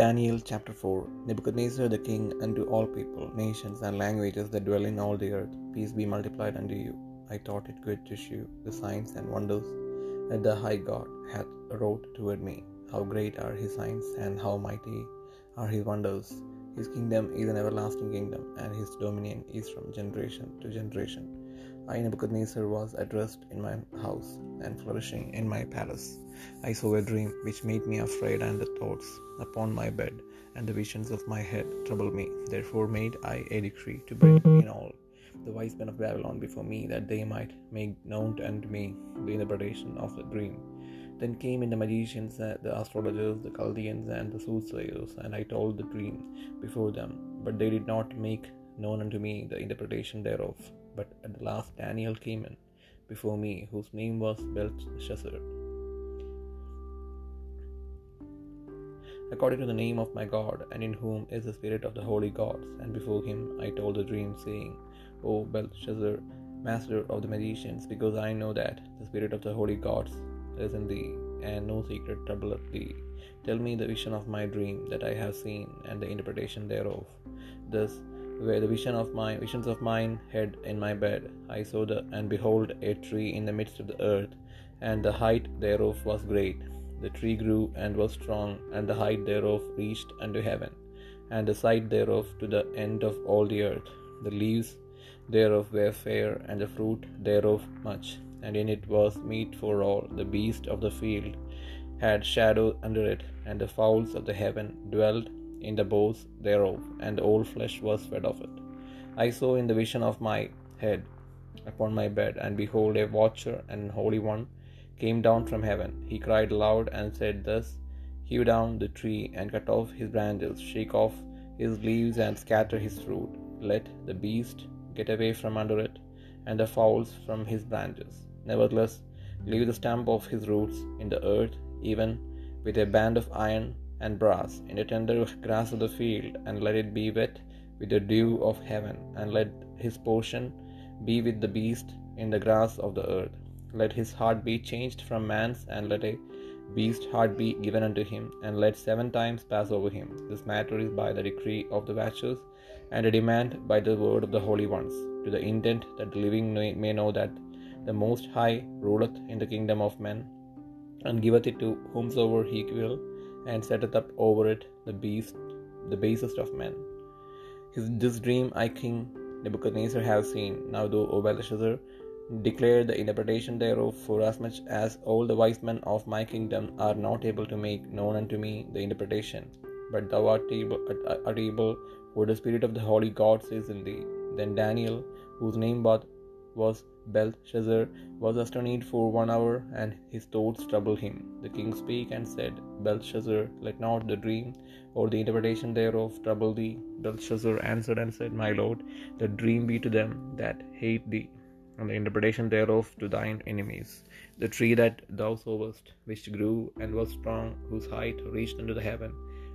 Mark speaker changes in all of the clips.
Speaker 1: Daniel chapter 4 Nebuchadnezzar the king unto all people, nations, and languages that dwell in all the earth, peace be multiplied unto you. I thought it good to shew the signs and wonders that the high God hath wrought toward me. How great are his signs, and how mighty are his wonders. His kingdom is an everlasting kingdom, and his dominion is from generation to generation. I, Nebuchadnezzar, was at rest in my house, and flourishing in my palace. I saw a dream which made me afraid, and the thoughts upon my bed and the visions of my head troubled me. Therefore made I a decree to bring mm-hmm. in all the wise men of Babylon before me, that they might make known unto me the interpretation of the dream. Then came in the magicians, uh, the astrologers, the Chaldeans, and the soothsayers, and I told the dream before them, but they did not make known unto me the interpretation thereof. But at the last Daniel came in before me, whose name was Belshazzar. According to the name of my God, and in whom is the spirit of the holy gods, and before him I told the dream, saying, O Belshazzar, master of the magicians, because I know that the spirit of the holy gods is in thee, and no secret troubleth thee. Tell me the vision of my dream that I have seen, and the interpretation thereof. Thus, where the vision of my visions of mine head in my bed, I saw the and behold a tree in the midst of the earth, and the height thereof was great. The tree grew and was strong, and the height thereof reached unto heaven, and the sight thereof to the end of all the earth. The leaves thereof were fair, and the fruit thereof much, and in it was meat for all. The beast of the field had shadow under it, and the fowls of the heaven dwelled in the boughs thereof, and all flesh was fed of it. I saw in the vision of my head upon my bed, and behold, a watcher and holy one came down from heaven. He cried aloud and said thus, Hew down the tree and cut off his branches, shake off his leaves and scatter his fruit. Let the beast get away from under it, and the fowls from his branches. Nevertheless, leave the stump of his roots in the earth, even with a band of iron and brass, in the tender grass of the field, and let it be wet with the dew of heaven, and let his portion be with the beast in the grass of the earth. Let his heart be changed from man's, and let a beast heart be given unto him, and let seven times pass over him. This matter is by the decree of the watchers, and a demand by the word of the holy ones, to the intent that the living may know that the Most High ruleth in the kingdom of men, and giveth it to whomsoever he will, and setteth up over it the beast, the basest of men. This dream I, King Nebuchadnezzar, have seen. Now, thou, O Belteshazzar, declare the interpretation thereof, forasmuch as all the wise men of my kingdom are not able to make known unto me the interpretation, but thou art able, uh, art able, for the spirit of the holy gods is in thee. Then Daniel, whose name was Belteshazzar, was astonished for one hour, and his thoughts troubled him. The king spake and said, Belshazzar, let not the dream or the interpretation thereof trouble thee. Belshazzar answered and said, My lord, the dream be to them that hate thee and the interpretation thereof to thine enemies. The tree that thou sawest, which grew and was strong, whose height reached unto the heaven,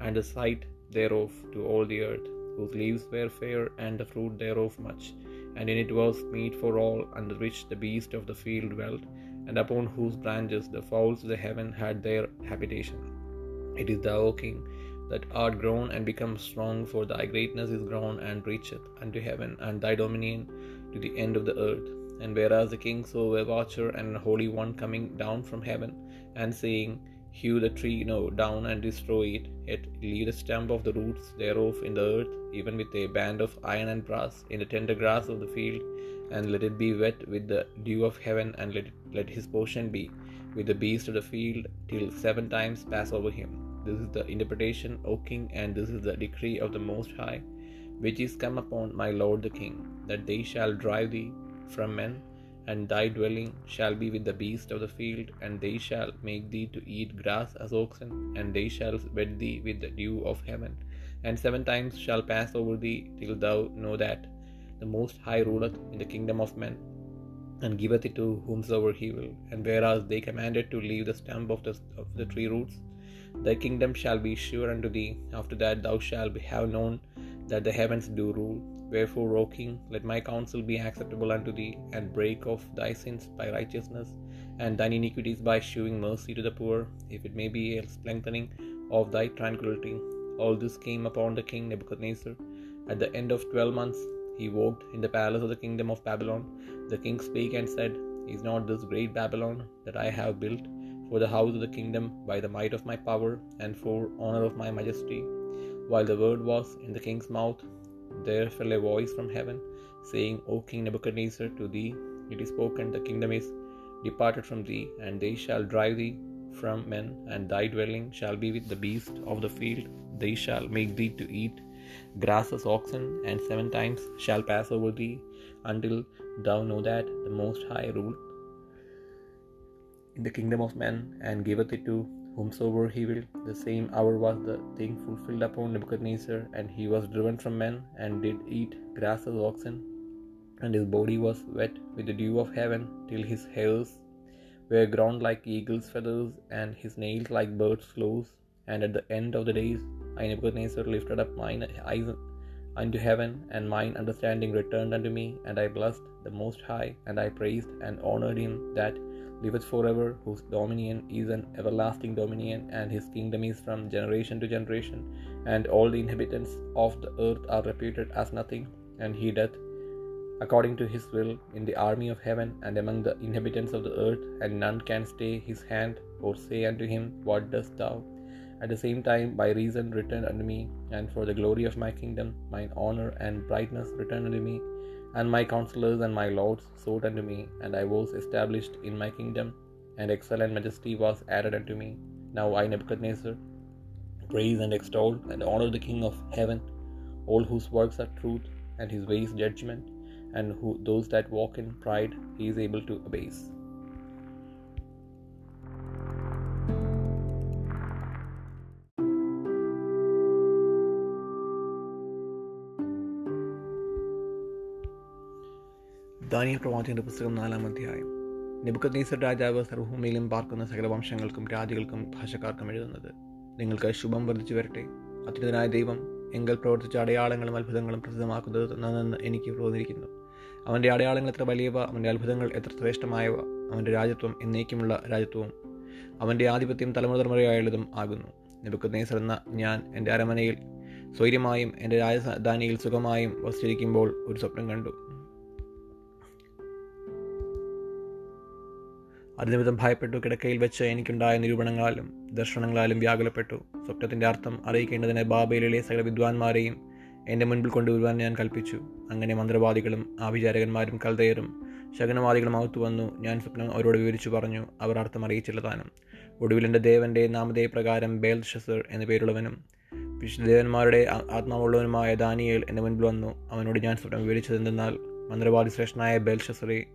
Speaker 1: and the sight thereof to all the earth, whose leaves were fair, and the fruit thereof much, and in it was meat for all, under which the beast of the field dwelt, and upon whose branches the fowls of the heaven had their habitation. It is thou, O king, that art grown and become strong, for thy greatness is grown and reacheth unto heaven, and thy dominion to the end of the earth. And whereas the king saw a watcher and holy one coming down from heaven, and saying, Hew the tree no down and destroy it, yet leave the stump of the roots thereof in the earth, even with a band of iron and brass, in the tender grass of the field, and let it be wet with the dew of heaven, and let, it, let his portion be with the beast of the field, till seven times pass over him. This is the interpretation, O king, and this is the decree of the Most High, which is come upon my lord the king, that they shall drive thee from men, and thy dwelling shall be with the beast of the field, and they shall make thee to eat grass as oxen, and they shall wet thee with the dew of heaven. And seven times shall pass over thee, till thou know that the Most High ruleth in the kingdom of men, and giveth it to whomsoever he will. And whereas they commanded to leave the stump of the, of the tree roots, thy kingdom shall be sure unto thee. After that thou shalt have known that the heavens do rule. Wherefore, O king, let my counsel be acceptable unto thee, and break off thy sins by righteousness, and thine iniquities by shewing mercy to the poor, if it may be a strengthening of thy tranquility. all this came upon the king Nebuchadnezzar. At the end of twelve months, he walked in the palace of the kingdom of Babylon. The king spake and said, Is not this great Babylon that I have built for the house of the kingdom by the might of my power and for honor of my majesty? While the word was in the king's mouth, there fell a voice from heaven, saying, O King Nebuchadnezzar, to thee it is spoken, the kingdom is departed from thee, and they shall drive thee from men, and thy dwelling shall be with the beasts of the field. They shall make thee to eat grass as oxen, and seven times shall pass over thee, until thou know that the Most High ruleth in the kingdom of men, and giveth it to whomsoever he will. The same hour was the thing fulfilled upon Nebuchadnezzar, and he was driven from men, and did eat grass as oxen, and his body was wet with the dew of heaven, till his hairs were ground like eagle's feathers, and his nails like bird's claws. And at the end of the days, I Nebuchadnezzar lifted up mine eyes unto heaven, and mine understanding returned unto me, and I blessed the Most High, and I praised and honored him that liveth forever, whose dominion is an everlasting dominion, and his kingdom is from generation to generation. And all the inhabitants of the earth are reputed as nothing, and he doth according to his will in the army of heaven and among the inhabitants of the earth, and none can stay his hand or say unto him, What dost thou? At the same time, by reason return unto me, and for the glory of my kingdom, mine honor and brightness return unto me, and my counselors and my lords sought unto me, and I was established in my kingdom, and excellent majesty was added unto me. Now I, Nebuchadnezzar, praise and extol and honor the King of heaven, all whose works are truth, and his ways judgment, and who those that walk in pride he is able to abase. Daniel പ്രവാചകന്റെ പുസ്തകം നാലാം അധ്യായം. നെബുക്കദ്നീസർ രാജാവ് സർവഭൂമിയിലും പാർക്കുന്ന സകലവംശങ്ങൾക്കും രാജുകൾക്കും ഭാഷക്കാർക്കും എഴുതുന്നത്. നിങ്ങൾക്ക് ശുഭം വർദ്ധിച്ചു വരട്ടെ. അത്യുതനായ ദൈവം എങ്കിൽ പ്രവർത്തിച്ച അടയാളങ്ങളും അത്ഭുതങ്ങളും പ്രസിദ്ധമാക്കുന്നത് നന്നെന്ന് എനിക്ക് തോന്നിയിരിക്കുന്നു അവന്റെ അടയാളങ്ങൾ എത്ര വലിയവ അവന്റെ അത്ഭുതങ്ങൾ എത്ര ശ്രേഷ്ഠമായവ അവന്റെ രാജ്യത്വം എന്നേക്കുമുള്ള രാജ്യത്വവും അവന്റെ ആധിപത്യം തലമുറ തലമുറയായുള്ളതും ആകുന്നു. നെബുക്കദ്നേസർ എന്ന ഞാൻ എന്റെ അരമനയിൽ സ്വൈര്യമായും എന്റെ രാജധാനിയിൽ സുഖമായും വസിച്ചിരിക്കുമ്പോൾ ഒരു സ്വപ്നം കണ്ടു. അതിനിമിത്തം ഭയപ്പെട്ടു കിടക്കയിൽ വെച്ച് എനിക്കുണ്ടായ നിരൂപണങ്ങളാലും ദർശനങ്ങളാലും വ്യാകുലപ്പെട്ടു. സ്വപ്നത്തിന്റെ അർത്ഥം അറിയിക്കേണ്ടതിന് ബാബയിലെ സകല വിദ്വാൻമാരെയും എന്റെ മുൻപിൽ കൊണ്ടുവരുവാൻ ഞാൻ കൽപ്പിച്ചു. അങ്ങനെ മന്ത്രവാദികളും ആഭിചാരകന്മാരും കൽതയരും ശകനവാദികളും അകത്തു വന്നു. ഞാൻ സ്വപ്നം അവരോട് വിവരിച്ചു പറഞ്ഞു അവർ അർത്ഥം അറിയിച്ചില്ല താനും. ഒടുവിൽ എന്റെ ദേവന്റെ നാമധേയ പ്രകാരം ബേൽ ഷസർ എന്ന പേരുള്ളവനും വിശുദ്ധദേവന്മാരുടെ ആത്മാവുള്ളവനുമായ ദാനിയേൽ എന്റെ മുൻപിൽ വന്നു. അവനോട് ഞാൻ സ്വപ്നം വിവരിച്ചതെന്തെന്നാൽ മന്ത്രവാദി ശ്രേഷ്ഠനായ ബേൽ ഷസറെ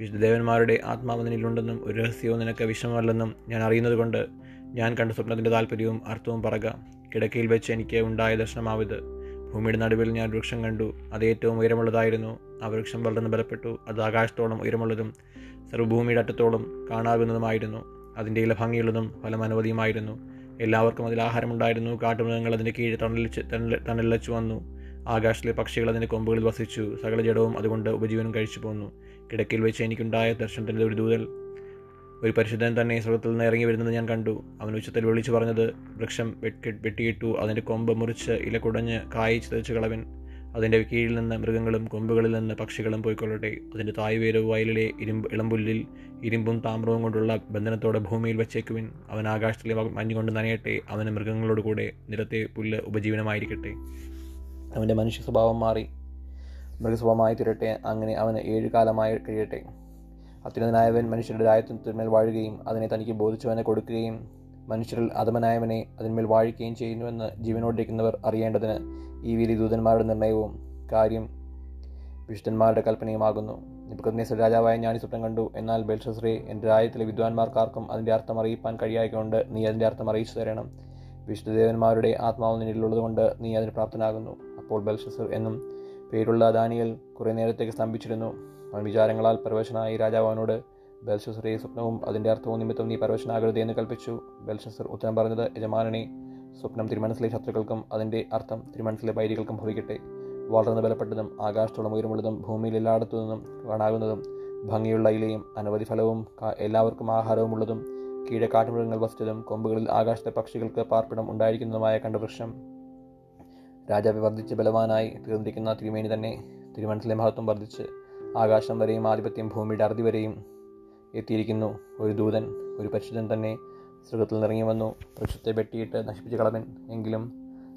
Speaker 1: വിശുദ്ധദേവന്മാരുടെ ആത്മാവ് നിന്നിലുണ്ടെന്നും ഒരു രഹസ്യവും നിനക്ക് വിഷമമല്ലെന്നും ഞാൻ അറിയുന്നത് കൊണ്ട് ഞാൻ കണ്ട സ്വപ്നത്തിന്റെ താല്പര്യവും അർത്ഥവും പറക. കിടക്കയിൽ വെച്ച് എനിക്ക് ഉണ്ടായ ദർശനമാവിത്. ഭൂമിയുടെ നടുവിൽ ഞാൻ വൃക്ഷം കണ്ടു. അത് ഏറ്റവും ഉയരമുള്ളതായിരുന്നു. ആ വൃക്ഷം വളർന്ന് ബലപ്പെട്ടു. അത് ആകാശത്തോളം ഉയരമുള്ളതും സർവഭൂമിയുടെ അറ്റത്തോളം കാണാവുന്നതുമായിരുന്നു. അതിന്റെ ഇല ഭംഗിയുള്ളതും ഫലം അനവധിയുമായിരുന്നു എല്ലാവർക്കും അതിൽ ആഹാരമുണ്ടായിരുന്നു. കാട്ടുമൃഗങ്ങൾ അതിന്റെ കീഴിൽ തണലിച്ച് തണലിച്ചു വന്നു. ആകാശത്തിലെ പക്ഷികൾ അതിന്റെ കൊമ്പുകളിൽ വസിച്ചു. സകല ജഡവും അതുകൊണ്ട് ഉപജീവനം കഴിച്ചു പോന്നു കിടക്കയിൽ വെച്ച് എനിക്കുണ്ടായ ദർശനത്തിന്റെ ഒരു ദൂതൽ ഒരു പരിശുദ്ധൻ തന്നെ സ്വർഗത്തിൽ നിന്ന് ഇറങ്ങി വരുന്നത് ഞാൻ കണ്ടു. അവൻ ഉച്ചത്തിൽ വിളിച്ചു പറഞ്ഞത് വൃക്ഷം വെട്ടി വെട്ടിയിട്ടു അതിന്റെ കൊമ്പ് മുറിച്ച് ഇല കുടഞ്ഞ് കായി ചിതച്ച് കളവൻ. അതിന്റെ കീഴിൽ നിന്ന് മൃഗങ്ങളും കൊമ്പുകളിൽ നിന്ന് പക്ഷികളും പോയിക്കൊള്ളട്ടെ. അതിന്റെ തായ്വേരവ് വയലിലെ ഇരുമ്പ് ഇളമ്പുല്ലിൽ ഇരുമ്പും താമ്രവും കൊണ്ടുള്ള ബന്ധനത്തോടെ ഭൂമിയിൽ വെച്ചേക്കുവിൻ. അവൻ ആകാശത്തിലെ മഞ്ഞുകൊണ്ട് നനയട്ടെ. അവന് മൃഗങ്ങളോടുകൂടെ നിരത്തെ പുല്ല് ഉപജീവനമായിരിക്കട്ടെ. അവന്റെ മനുഷ്യ സ്വഭാവം മാറി. മൃഗസ്വഭാവമായി തീരട്ടെ. അങ്ങനെ അവന് ഏഴു കാലമായി കഴിയട്ടെ. അത്യുന്നതനായവൻ മനുഷ്യരുടെ രാജ്യത്തിന്മേൽ വാഴുകയും അതിനെ തനിക്ക് ബോധിച്ചവനെ കൊടുക്കുകയും മനുഷ്യരിൽ അധമനായവനെ അതിന്മേൽ വാഴിക്കുകയും ചെയ്യുന്നുവെന്ന് ജീവനോടിരിക്കുന്നവർ അറിയേണ്ടതിന് ഈ വീലി ദൂതന്മാരുടെ നിർണയവും കാര്യം വിശുദ്ധന്മാരുടെ കൽപ്പനയുമാകുന്നു. നിപുക്കദ്നേശ്വര രാജാവായ ഞാൻ സ്വപ്നം കണ്ടു. എന്നാൽ ബെൽഷസ്രേ എന്റെ രാജ്യത്തിലെ വിദ്വാൻമാർക്കാർക്കും അതിന്റെ അർത്ഥം അറിയിപ്പാൻ കഴിയായതുകൊണ്ട് നീ അതിന്റെ അർത്ഥം അറിയിച്ചു തരണം. വിശുദ്ധദേവന്മാരുടെ ആത്മാവ് നിന്നിലുള്ളതുകൊണ്ട് നീ അതിന് പ്രാപ്തനാകുന്നു. അപ്പോൾ ബെൽഷസർ എന്നും പേരുള്ള ദാനിയൽ കുറേ നേരത്തേക്ക് സ്തംഭിച്ചിരുന്നു. അവൻ വിചാരങ്ങളാൽ പരവശനായി രാജാവ് അവനോട് സ്വപ്നവും അതിന്റെ അർത്ഥവും നിമിത്തം നീ പരവശനാകരുത് എന്ന് കൽപ്പിച്ചു. ബെൽഷസർ ഉത്തരം പറഞ്ഞത് യജമാനനെ സ്വപ്നം തിരുമനസിലെ ശത്രുക്കൾക്കും അതിന്റെ അർത്ഥം തിരുമനസിലെ വൈരികൾക്കും ഭവിക്കട്ടെ. വളർന്ന് ബലപ്പെട്ടതും ആകാശത്തോളം ഉയരമുള്ളതും ഭൂമിയിൽ എല്ലായിടത്തു നിന്നും കാണാകുന്നതും ഭംഗിയുള്ള ഇലയും അനവധി ഫലവും എല്ലാവർക്കും ആഹാരവുമുള്ളതും കീഴെ കാട്ടുമൃഗങ്ങൾ വസിച്ചതും കൊമ്പുകളിൽ ആകാശത്തെ പക്ഷികൾക്ക് പാർപ്പിടം ഉണ്ടായിരിക്കുന്നതുമായ കണ്ട വൃക്ഷം രാജാവ് വർദ്ധിച്ച് ബലവാനായി തീർന്നിരിക്കുന്ന തിരുമേനി തന്നെ തിരുമനസിലെ മഹത്വം വർദ്ധിച്ച് ആകാശം വരെയും ആധിപത്യം ഭൂമിയുടെ അറുതി വരെയും എത്തിയിരിക്കുന്നു. ഒരു ദൂതൻ ഒരു പരിശുദ്ധൻ തന്നെ സ്വർഗത്തിൽ നിറങ്ങി വന്നു. വൃക്ഷത്തെ വെട്ടിയിട്ട് നശിപ്പിച്ച് കളവൻ. എങ്കിലും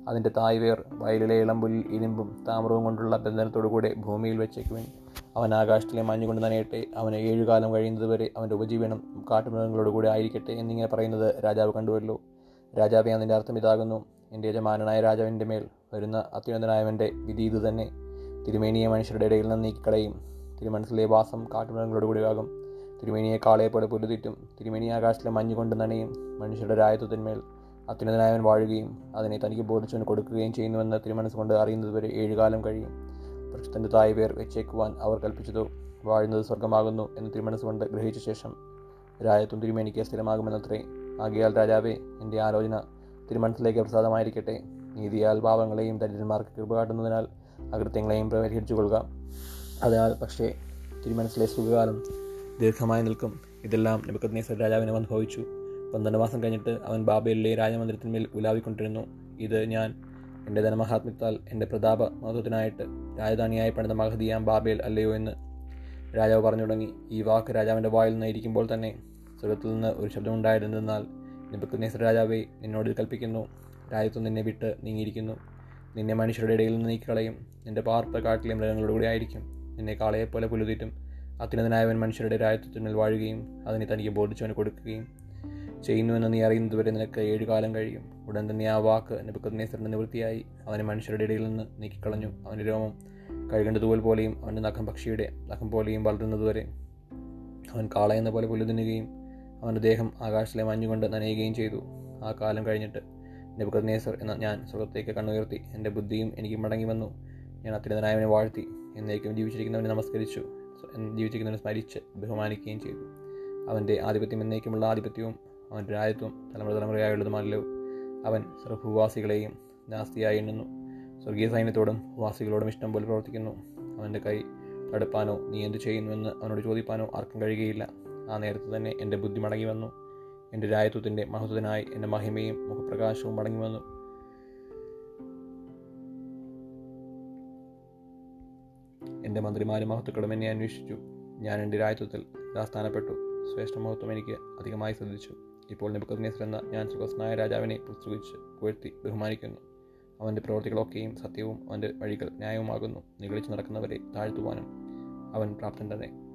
Speaker 1: അതിന്റെ തായ്വേർ വയലിലെ ഇളമ്പുലിൽ ഇരുമ്പും താമ്രവും കൊണ്ടുള്ള ബന്ധനത്തോടുകൂടെ ഭൂമിയിൽ വെച്ചേക്കുവൻ. അവൻ ആകാശത്തിലെ മഞ്ഞുകൊണ്ട് നനയട്ടെ. അവന് ഏഴുകാലം കഴിയുന്നതുവരെ അവന്റെ ഉപജീവനം കാട്ടുമൃഗങ്ങളോടുകൂടെ ആയിരിക്കട്ടെ എന്നിങ്ങനെ പറയുന്നത് രാജാവ് കണ്ടുവല്ലോ. രാജാവെ അതിന്റെ അർത്ഥം ഇതാകുന്നു. എന്റെ യജമാനായ രാജാവിന്റെ മേൽ വരുന്ന അത്യുന്നതനായവന്റെ വിധി ഇത് തന്നെ. തിരുമേനിയെ മനുഷ്യരുടെ ഇടയിൽ നിന്ന് നീക്കിക്കളയും. തിരുമനസിലെ വാസം കാട്ടുമൃഗങ്ങളോട് കൂടിയാകും തിരുമേനിയെ കാളയെപ്പോലെ പൊരുതിറ്റും തിരുമേനി ആകാശത്തിലെ മഞ്ഞ് കൊണ്ട് നനയും. മനുഷ്യരുടെ രായത്വത്തിന്മേൽ അത്യുന്നതനായവൻ വാഴുകയും അതിനെ തനിക്ക് ബോധിച്ചവന് കൊടുക്കുകയും ചെയ്യുന്നുവെന്ന് തിരുമനസ് കൊണ്ട് അറിയുന്നതുവരെ ഏഴുകാലം കഴിയും. പ്രശ്നത്തിന്റെ തായ് പേർ വെച്ചേക്കുവാൻ അവർ കൽപ്പിച്ചതോ വാഴുന്നത് സ്വർഗമാകുന്നു എന്ന് തിരുമനസ് കൊണ്ട് ഗ്രഹിച്ച ശേഷം രായത്വം തിരുമേനിക്ക് സ്ഥിരമാകുമെന്നത്രേ. ആകിയാൽ രാജാവേ എന്റെ ആലോചന തിരുമനസിലേക്ക് പ്രസാദമായിരിക്കട്ടെ. നീതിയാൽ പാവങ്ങളെയും ദരിദ്രന്മാർക്ക് കൃപ കാട്ടുന്നതിനാൽ അകൃത്യങ്ങളെയും പരിഹരിച്ചു കൊള്ളുക. അതിനാൽ പക്ഷേ തിരുമനസിലെ സുഖകാലം ദീർഘമായി നിൽക്കും. ഇതെല്ലാം നെബുക്കദ്നേസർ രാജാവിനെ അനുഭവിച്ചു. പന്ത്രണ്ട് കഴിഞ്ഞിട്ട് അവൻ ബാബയിലെ രാജമന്ദിരത്തിന്മേൽ ഉലാവിക്കൊണ്ടിരുന്നു. ഇത് ഞാൻ എന്റെ ധനമഹാത്മ്യത്താൽ എന്റെ പ്രതാപ മഹത്വത്തിനായിട്ട് രാജധാനിയായി പണിത മഹദിയാം ബാബേൽ അല്ലയോ എന്ന് രാജാവ് പറഞ്ഞു തുടങ്ങി. ഈ വാക്ക് രാജാവിന്റെ വായിൽ നിന്ന് ഇരിക്കുമ്പോൾ തന്നെ സ്വർഗത്തിൽ നിന്ന് ഒരു ശബ്ദമുണ്ടായിരുന്നെന്നാൽ നെബുക്കദ്നേസർ രാജാവേ നിന്നോട് കൽപ്പിക്കുന്നു. രാജ്യത്തു നിന്നെ വിട്ട് നീങ്ങിയിരിക്കുന്നു. നിന്നെ മനുഷ്യരുടെ ഇടയിൽ നിന്ന് നീക്കിക്കളയും. നിന്റെ പാർപ്പ് കാട്ടിലെ മൃഗങ്ങളുടെ കൂടെ ആയിരിക്കും. നിന്നെ കാളയെപ്പോലെ പുലുതീറ്റും അത്യുന്നതനായവൻ മനുഷ്യരുടെ രാജ്യത്വത്തിന്മേൽ വാഴുകയും അതിനെ തനിക്ക് ബോധിച്ചവന് കൊടുക്കുകയും ചെയ്യുന്നുവെന്ന് നീ അറിയുന്നതുവരെ നിനക്ക് ഏഴ് കാലം കഴിയും. ഉടൻ തന്നെ ആ വാക്ക് നെബുക്കദ്നേസറിന്റെ നിവൃത്തിയായി അവനെ മനുഷ്യരുടെ ഇടയിൽ നിന്ന് നീക്കിക്കളഞ്ഞു. അവന്റെ രോമം കഴുകേണ്ടതുപോലെ പോലെയും അവന്റെ നഖം പക്ഷിയുടെ നഖം പോലെയും വളരുന്നതുവരെ അവൻ കാളയെന്ന പോലെ പുല്ലുതിന്നുകയും അവന്റെ ദേഹം ആകാശത്തിലെ മഞ്ഞുകൊണ്ട് നനയുകയും ചെയ്തു. ആ കാലം കഴിഞ്ഞിട്ട് നെബുക്കദ്നേസർ എന്ന ഞാൻ സ്വർഗത്തേക്ക് കണ്ണുയർത്തി എന്റെ ബുദ്ധിയും എനിക്ക് മടങ്ങി വന്നു. ഞാൻ അത്യുന്നതനായവനെ വാഴ്ത്തി എന്നേക്കും ജീവിച്ചിരിക്കുന്നവനെ നമസ്കരിച്ചു. ജീവിച്ചിരിക്കുന്നവനെ സ്മരിച്ച് ബഹുമാനിക്കുകയും ചെയ്തു. അവന്റെ ആധിപത്യം എന്നേക്കുമുള്ള ആധിപത്യവും അവന്റെ രാജ്യത്വം തലമുറ തലമുറയായുള്ളതുമല്ലോ അവൻ സർഭൂവാസികളെയും നാസ്തിയായി എണ്ണുന്നു. സ്വർഗീയ സൈന്യത്തോടും വാസികളോടും ഇഷ്ടം പോലെ പ്രവർത്തിക്കുന്നു. അവന്റെ കൈ തടുപ്പാനോ നീ എന്ത് ചെയ്യുന്നുവെന്ന് അവനോട് ചോദിപ്പാനോ ആർക്കും കഴിയുകയില്ല. ആ നേരത്ത് തന്നെ എന്റെ ബുദ്ധി മടങ്ങി വന്നു. എന്റെ രാജ്യത്വത്തിന്റെ മഹത്വത്തിനായി എന്റെ മഹിമയും മുഖപ്രകാശവും മടങ്ങി വന്നു. എന്റെ മന്ത്രിമാരും മഹത്വക്കളും എന്നെ അന്വേഷിച്ചു. ഞാൻ എന്റെ രാജ്യത്വത്തിൽ സ്ഥാനപ്പെട്ടു ശ്രേഷ്ഠ മഹത്വം എനിക്ക് അധികമായി ശ്രദ്ധിച്ചു. ഇപ്പോൾ നെബുക്കദ്നേസർ എന്ന ഞാൻ സുഖസ്നായ രാജാവിനെ പുസ്തകിച്ച് പുഴ്ത്തി ബഹുമാനിക്കുന്നു. അവന്റെ പ്രവൃത്തികളൊക്കെയും സത്യവും അവന്റെ വഴികൾ ന്യായവുമാകുന്നു. നിഗളിച്ച് നടക്കുന്നവരെ താഴ്ത്തുവാനും അവൻ പ്രാപ്തൻ തന്നെ.